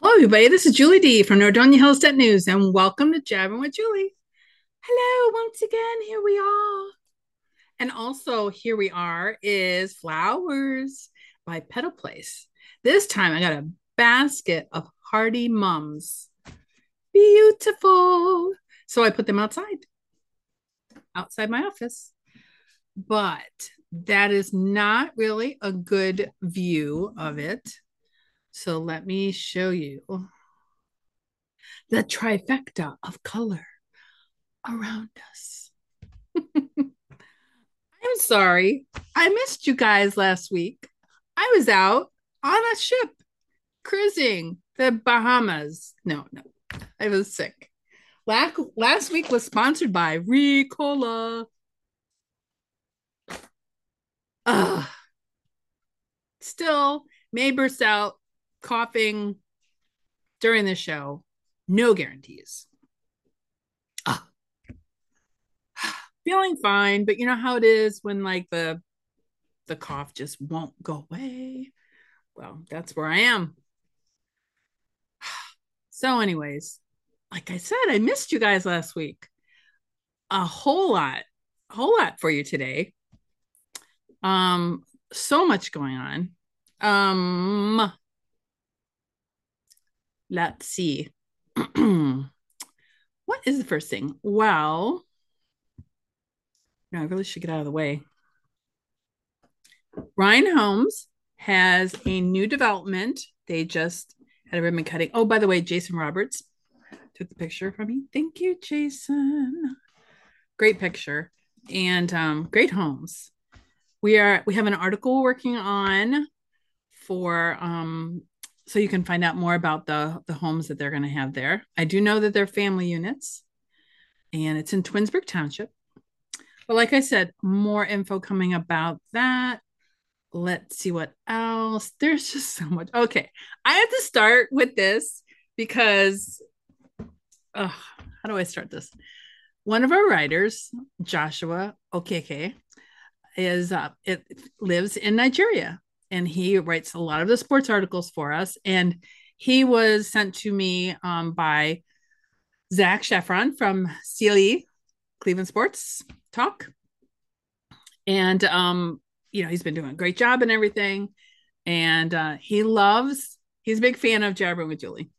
Hello, everybody. This is Julie D from Nordonia Hillstead News, and welcome to Jabbering with Julie. Hello, once again, here we are. And also, here we are is Flowers by Petal Place. This time, I got a basket of Hardy Mums. Beautiful. So I put them outside, outside my office. But that is not really a good view of it so let me show you the trifecta of color around us. I'm sorry. I missed you guys last week. I was out on a ship cruising the Bahamas. No, no, I was sick. Last, last week was sponsored by Ricola. Uh, still may burst out coughing during the show, no guarantees. Ah. Feeling fine, but you know how it is when like the the cough just won't go away. Well, that's where I am. So, anyways, like I said, I missed you guys last week. A whole lot, a whole lot for you today. Um, so much going on. Um, let's see. what is the first thing? Well, no, I really should get out of the way. Ryan Homes has a new development. They just had a ribbon cutting. Oh, by the way, Jason Roberts took the picture for me. Thank you, Jason. Great picture and um, great homes. We are we have an article working on for um, so you can find out more about the the homes that they're going to have there. I do know that they're family units, and it's in Twinsburg Township. But like I said, more info coming about that. Let's see what else. There's just so much. Okay, I have to start with this because, uh, how do I start this? One of our writers, Joshua Okeke, is uh, it lives in Nigeria and he writes a lot of the sports articles for us. And he was sent to me um, by Zach Sheffron from CLE, Cleveland Sports Talk. And, um, you know, he's been doing a great job and everything. And uh, he loves, he's a big fan of Jabbering with Julie.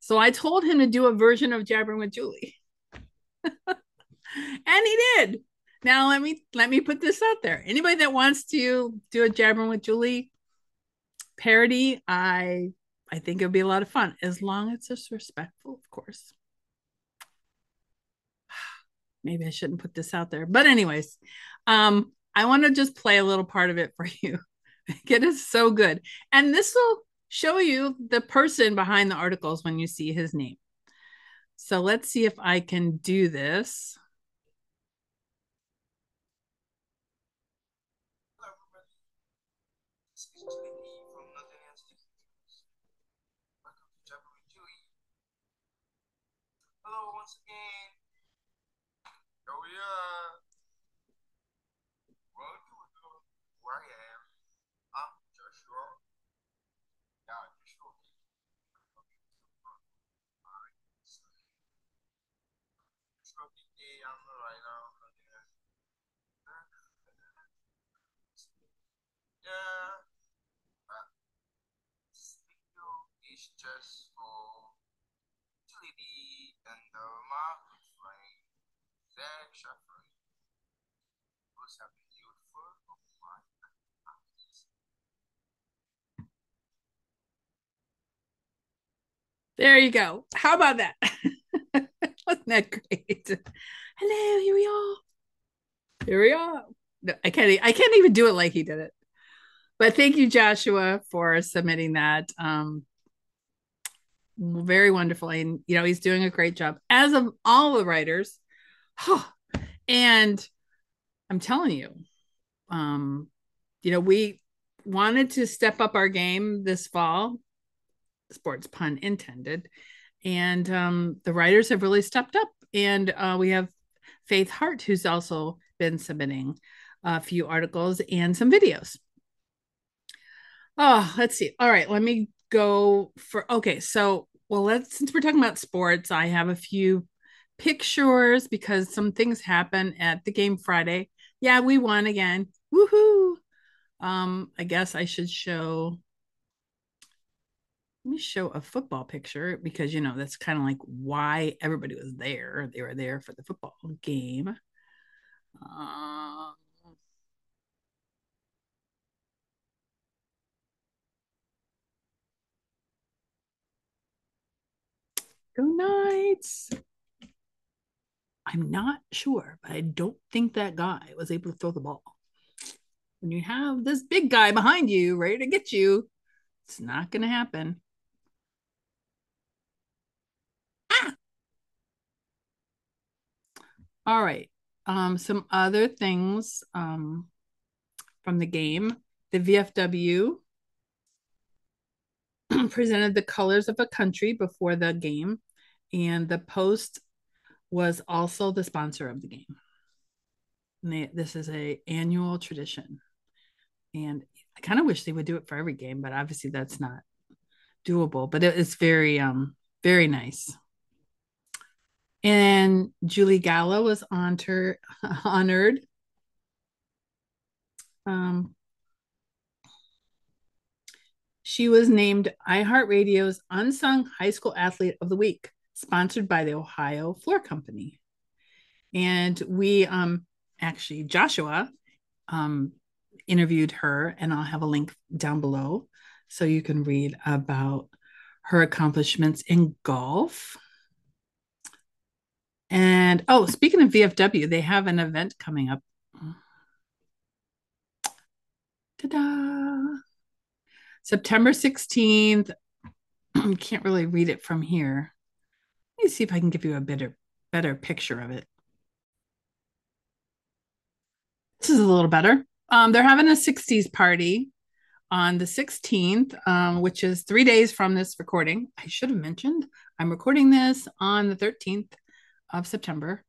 So I told him to do a version of Jabbering with Julie. and he did. Now let me let me put this out there. Anybody that wants to do a jabbering with Julie parody, I I think it would be a lot of fun as long as it's respectful, of course. Maybe I shouldn't put this out there, but anyways, um, I want to just play a little part of it for you. it is so good, and this will show you the person behind the articles when you see his name. So let's see if I can do this. Once again. We are. Welcome to where I am. I'm Joshua. Yeah, Joshua. I'm right now. Yeah. Uh, this video is just was have been of There you go. How about that? Wasn't that great? Hello, here we are. Here we are. No, I can't. I can't even do it like he did it. But thank you, Joshua, for submitting that. Um, very wonderful. And, you know, he's doing a great job, as of all the writers. and I'm telling you, um, you know, we wanted to step up our game this fall, sports pun intended. And um, the writers have really stepped up. And uh, we have Faith Hart, who's also been submitting a few articles and some videos. Oh, let's see. All right, let me go for okay. So, well, let's since we're talking about sports, I have a few pictures because some things happen at the game Friday. Yeah, we won again. Woohoo! Um, I guess I should show. Let me show a football picture because you know that's kind of like why everybody was there. They were there for the football game. Uh, go Knights. I'm not sure, but I don't think that guy was able to throw the ball. When you have this big guy behind you ready to get you, it's not going to happen. Ah! All right. Um, some other things um, from the game. The VFW presented the colors of a country before the game, and the Post was also the sponsor of the game. They, this is a annual tradition, and I kind of wish they would do it for every game, but obviously that's not doable. But it, it's very um very nice. And Julie Galla was honored honored. Um, she was named iHeartRadio's Unsung High School Athlete of the Week sponsored by the Ohio Floor Company. And we um actually Joshua um interviewed her and I'll have a link down below so you can read about her accomplishments in golf. And oh, speaking of VFW, they have an event coming up. Ta-da! September 16th. I Can't really read it from here. Me see if I can give you a better better picture of it. This is a little better. Um, they're having a 60s party on the 16th, um, which is three days from this recording. I should have mentioned I'm recording this on the 13th of September.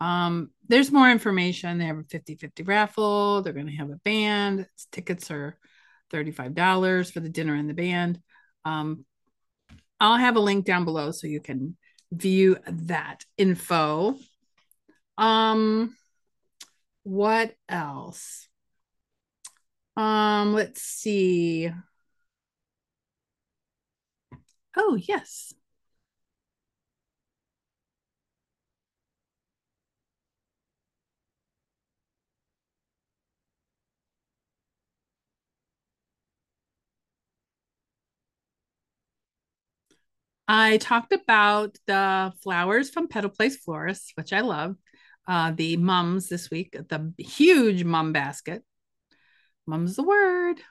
Um, there's more information. They have a 50 50 raffle. They're going to have a band. Tickets are $35 for the dinner and the band. Um, I'll have a link down below so you can view that info. Um, what else? Um, let's see. Oh, yes. I talked about the flowers from Petal Place Florists, which I love. Uh, the mums this week, the huge mum basket. Mum's the word.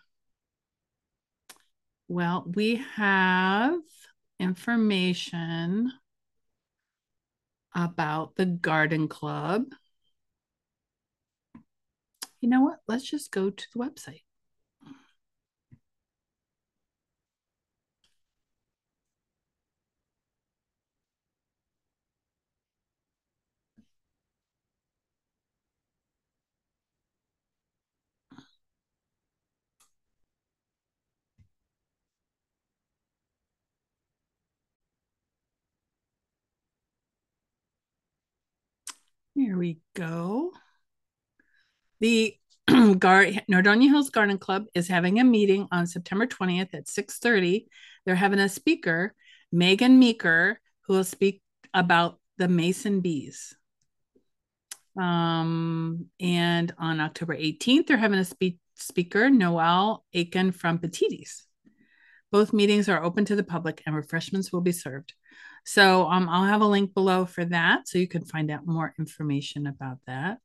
Well, we have information about the garden club. You know what? Let's just go to the website. Here we go. The Gar- Nordonia Hills Garden Club is having a meeting on September 20th at 6:30. They're having a speaker, Megan Meeker, who will speak about the mason bees. Um, and on October 18th, they're having a spe- speaker, Noel Aiken from Petitti's. Both meetings are open to the public and refreshments will be served. So um, I'll have a link below for that so you can find out more information about that.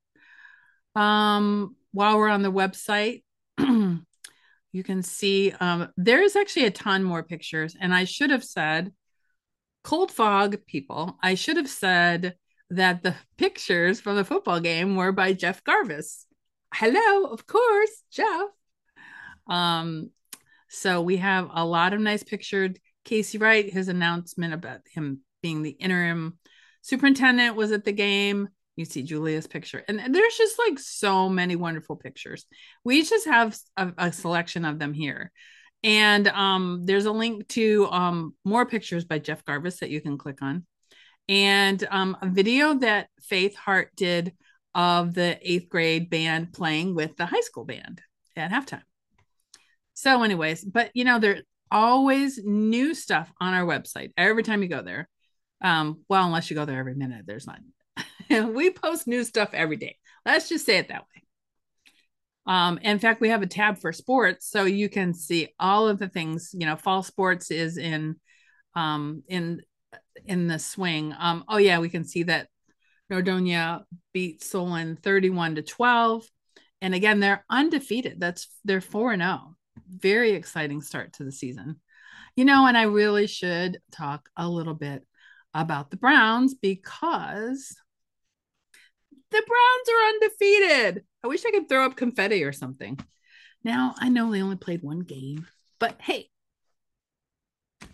Um, while we're on the website, you can see um, there is actually a ton more pictures. And I should have said, cold fog people, I should have said that the pictures from the football game were by Jeff Garvis. Hello, of course, Jeff. Um, so we have a lot of nice pictures. Casey Wright, his announcement about him being the interim superintendent was at the game. You see Julia's picture, and there's just like so many wonderful pictures. We just have a, a selection of them here. And um, there's a link to um, more pictures by Jeff Garvis that you can click on, and um, a video that Faith Hart did of the eighth grade band playing with the high school band at halftime. So, anyways, but you know, there's always new stuff on our website every time you go there. Um, well, unless you go there every minute, there's not. we post new stuff every day. Let's just say it that way. Um, in fact, we have a tab for sports, so you can see all of the things. You know, fall sports is in um, in in the swing. Um, oh yeah, we can see that Nordonia beat Solon 31 to 12. And again, they're undefeated. That's they're 4 and 0. Very exciting start to the season. You know, and I really should talk a little bit about the Browns because the Browns are undefeated. I wish I could throw up confetti or something. Now, I know they only played one game, but hey,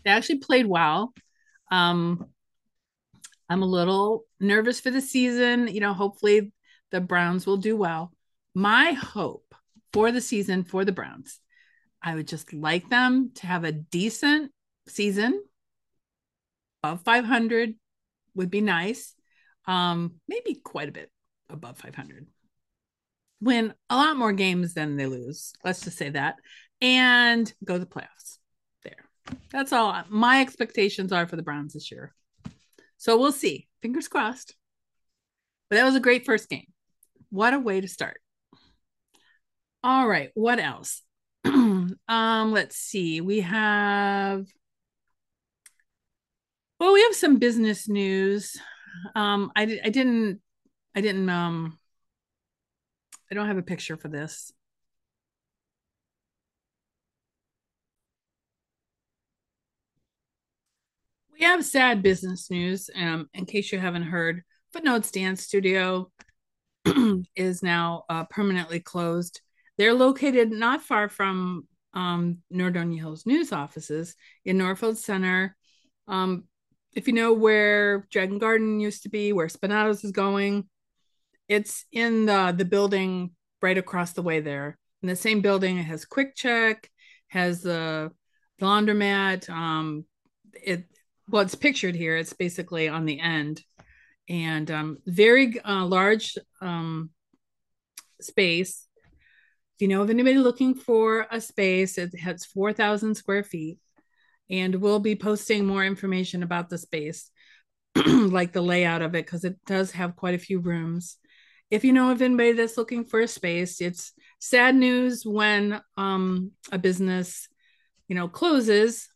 they actually played well. Um, I'm a little nervous for the season. You know, hopefully the Browns will do well. My hope for the season for the Browns, I would just like them to have a decent season. Above 500 would be nice. Um, maybe quite a bit above 500. Win a lot more games than they lose. Let's just say that. And go to the playoffs. There. That's all my expectations are for the Browns this year. So we'll see. Fingers crossed. But that was a great first game. What a way to start. All right, what else? Um, let's see. We have well, we have some business news. Um, I I didn't I didn't um I don't have a picture for this. We have sad business news. Um, in case you haven't heard, Footnotes Dance Studio is now uh, permanently closed. They're located not far from um, Nordonia Hills news offices in Northfield Center. Um, if you know where Dragon Garden used to be, where Spinatos is going, it's in the the building right across the way there. In the same building, it has Quick Check, has the laundromat. Um, it well, it's pictured here. It's basically on the end, and um, very uh, large um, space. If you know of anybody looking for a space, it has four thousand square feet, and we'll be posting more information about the space, like the layout of it, because it does have quite a few rooms. If you know of anybody that's looking for a space, it's sad news when um, a business, you know, closes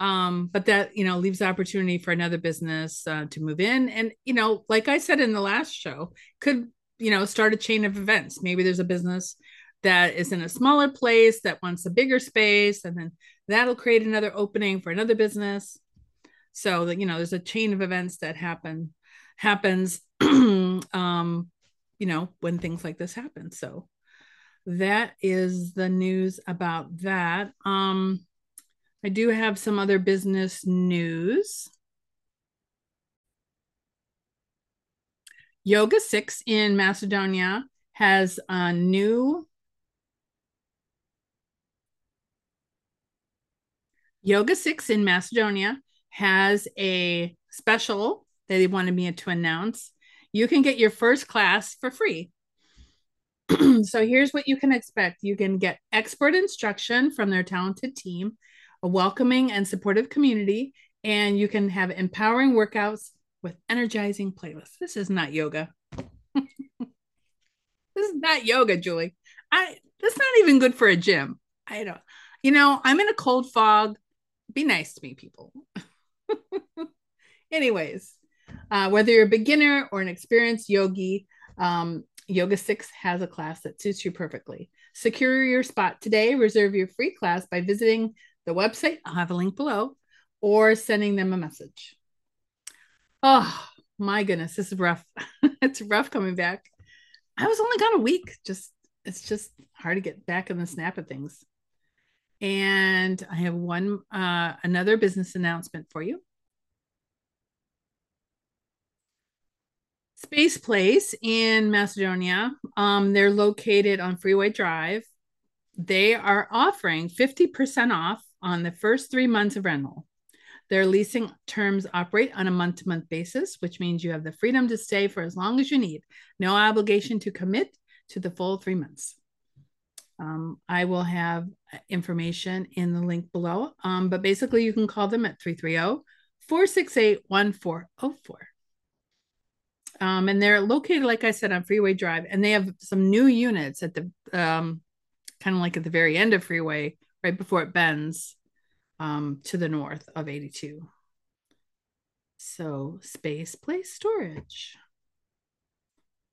um, but that you know leaves opportunity for another business uh, to move in and you know like i said in the last show could you know start a chain of events maybe there's a business that is in a smaller place that wants a bigger space and then that'll create another opening for another business. So that you know there's a chain of events that happen happens um you know when things like this happen. So that is the news about that. Um I do have some other business news. Yoga 6 in Macedonia has a new Yoga 6 in Macedonia has a special that they wanted me to announce. You can get your first class for free. so here's what you can expect you can get expert instruction from their talented team a welcoming and supportive community, and you can have empowering workouts with energizing playlists. This is not yoga. this is not yoga, Julie. I that's not even good for a gym. I don't. You know, I'm in a cold fog. Be nice to me, people. Anyways, uh, whether you're a beginner or an experienced yogi, um, Yoga 6 has a class that suits you perfectly. Secure your spot today. Reserve your free class by visiting the website. I'll have a link below or sending them a message. Oh my goodness, this is rough. it's rough coming back. I was only gone a week. Just it's just hard to get back in the snap of things. And I have one uh, another business announcement for you. Space Place in Macedonia. Um, they're located on Freeway Drive they are offering 50% off on the first three months of rental. Their leasing terms operate on a month to month basis, which means you have the freedom to stay for as long as you need. No obligation to commit to the full three months. Um, I will have information in the link below. Um, but basically, you can call them at 330 468 1404. Um, and they're located, like I said, on Freeway Drive, and they have some new units at the um, kind of like at the very end of Freeway, right before it bends um, to the north of 82. So, space, place, storage.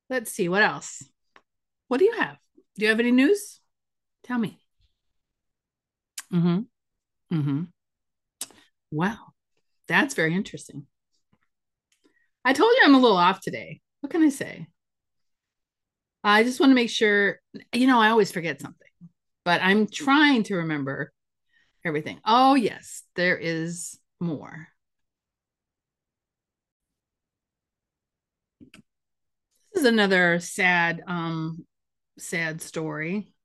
Let's see what else. What do you have? Do you have any news? Tell me. Mm-hmm. Mm-hmm. Wow. That's very interesting. I told you I'm a little off today. What can I say? I just want to make sure, you know, I always forget something, but I'm trying to remember everything. Oh, yes, there is more. This is another sad, um, sad story.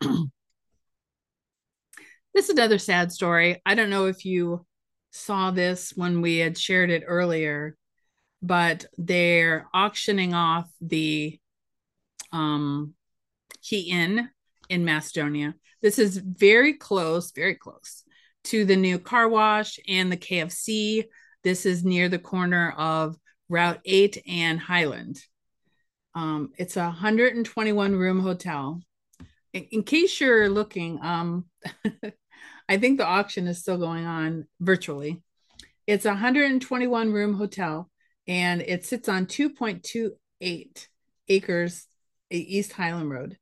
this is another sad story. I don't know if you saw this when we had shared it earlier, but they're auctioning off the um, Key Inn in Macedonia. This is very close, very close to the new car wash and the KFC. This is near the corner of Route 8 and Highland. Um, it's a 121 room hotel. In, in case you're looking, um, I think the auction is still going on virtually. It's a 121 room hotel and it sits on 2.28 acres East Highland Road.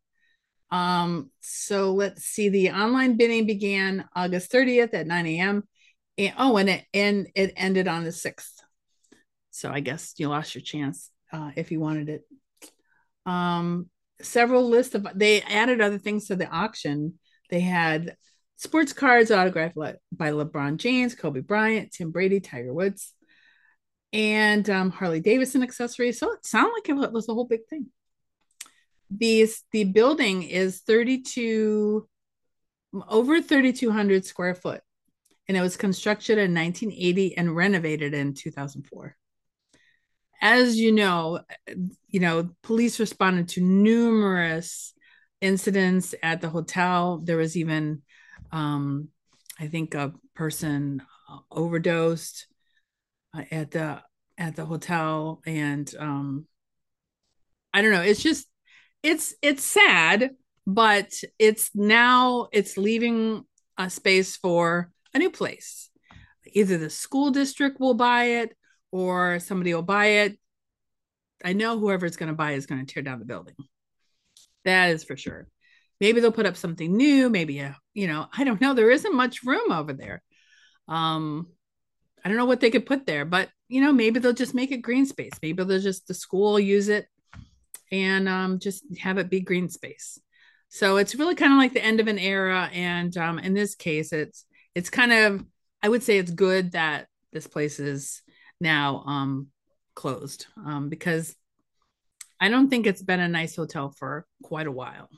Um, so let's see. The online bidding began August 30th at 9 a.m. And, oh, and it and it ended on the 6th. So I guess you lost your chance uh, if you wanted it. Um, several lists of they added other things to the auction. They had sports cards autographed by LeBron James, Kobe Bryant, Tim Brady, Tiger Woods, and um, Harley Davidson accessories. So it sounded like it was a whole big thing. These the building is 32 over 3200 square foot and it was constructed in 1980 and renovated in 2004 as you know you know police responded to numerous incidents at the hotel there was even um, I think a person uh, overdosed uh, at the at the hotel, and um, I don't know. It's just it's it's sad, but it's now it's leaving a space for a new place. Either the school district will buy it or somebody will buy it. I know whoever's going to buy is going to tear down the building. That is for sure. Maybe they'll put up something new. Maybe a, you know, I don't know. There isn't much room over there. Um, I don't know what they could put there, but you know, maybe they'll just make it green space. Maybe they'll just the school use it and um, just have it be green space. So it's really kind of like the end of an era. And um, in this case, it's it's kind of I would say it's good that this place is now um, closed um, because I don't think it's been a nice hotel for quite a while.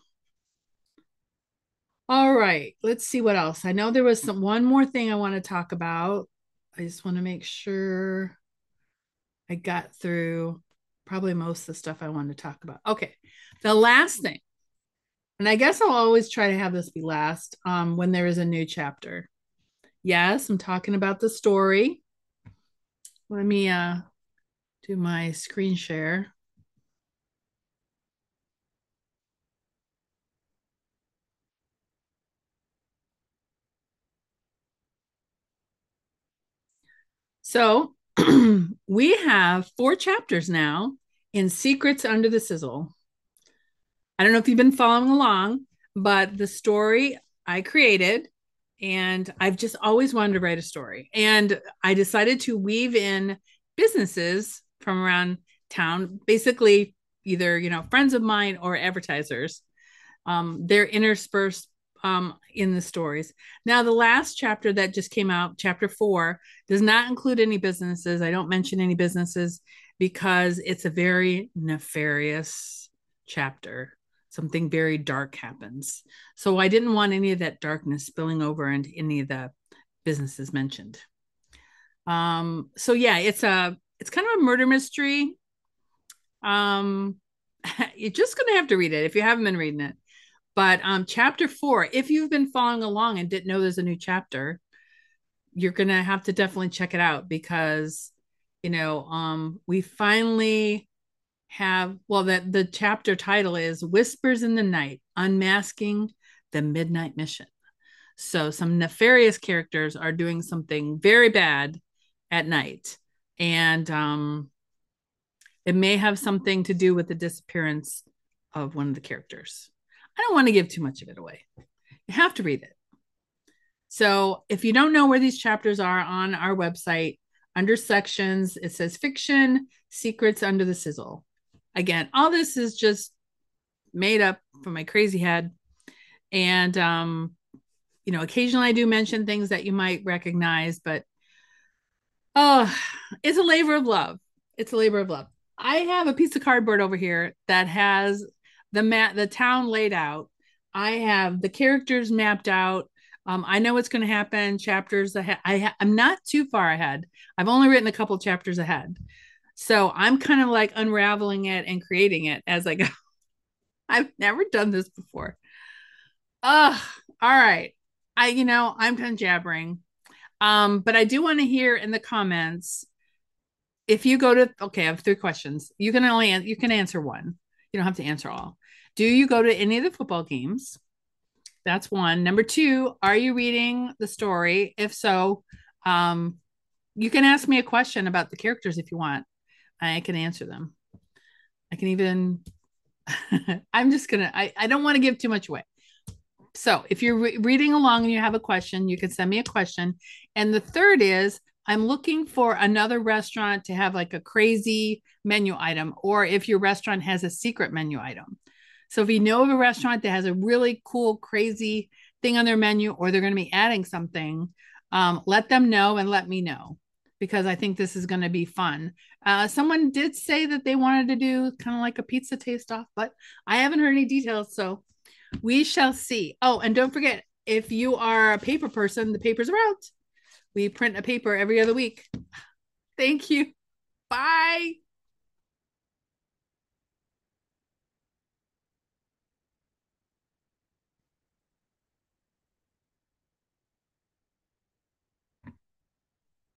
All right, let's see what else. I know there was some one more thing I want to talk about. I just want to make sure I got through probably most of the stuff I wanted to talk about. Okay. The last thing. And I guess I'll always try to have this be last um, when there is a new chapter. Yes, I'm talking about the story. Let me uh, do my screen share. So we have four chapters now in Secrets Under the Sizzle. I don't know if you've been following along, but the story I created, and I've just always wanted to write a story. And I decided to weave in businesses from around town, basically either, you know, friends of mine or advertisers. Um, they're interspersed um, in the stories. Now, the last chapter that just came out, chapter four, does not include any businesses. I don't mention any businesses because it's a very nefarious chapter. Something very dark happens. So I didn't want any of that darkness spilling over into any of the businesses mentioned. Um, so yeah, it's a it's kind of a murder mystery. Um, you're just gonna have to read it if you haven't been reading it. But um, chapter four, if you've been following along and didn't know there's a new chapter, you're gonna have to definitely check it out because you know um, we finally have well that the chapter title is Whispers in the Night: Unmasking the Midnight Mission. So some nefarious characters are doing something very bad at night, and um, it may have something to do with the disappearance of one of the characters. I don't want to give too much of it away. You have to read it. So if you don't know where these chapters are on our website, under sections, it says fiction, secrets under the sizzle. Again, all this is just made up from my crazy head. And um, you know, occasionally I do mention things that you might recognize, but oh, it's a labor of love. It's a labor of love. I have a piece of cardboard over here that has the map, the town laid out. I have the characters mapped out. Um, I know what's going to happen. Chapters ahead. I ha- I'm not too far ahead. I've only written a couple chapters ahead, so I'm kind of like unraveling it and creating it as I go. I've never done this before. Ugh. All right. I, you know, I'm of jabbering. Um, but I do want to hear in the comments if you go to okay, I have three questions. You can only you can answer one. You don't have to answer all. Do you go to any of the football games? That's one. Number two, are you reading the story? If so, um, you can ask me a question about the characters if you want. I can answer them. I can even I'm just gonna I, I don't want to give too much away. So if you're re- reading along and you have a question, you can send me a question. And the third is I'm looking for another restaurant to have like a crazy menu item, or if your restaurant has a secret menu item. So if you know of a restaurant that has a really cool, crazy thing on their menu, or they're going to be adding something, um, let them know and let me know because I think this is going to be fun. Uh, someone did say that they wanted to do kind of like a pizza taste off, but I haven't heard any details. So we shall see. Oh, and don't forget if you are a paper person, the papers are out. We print a paper every other week. Thank you. Bye.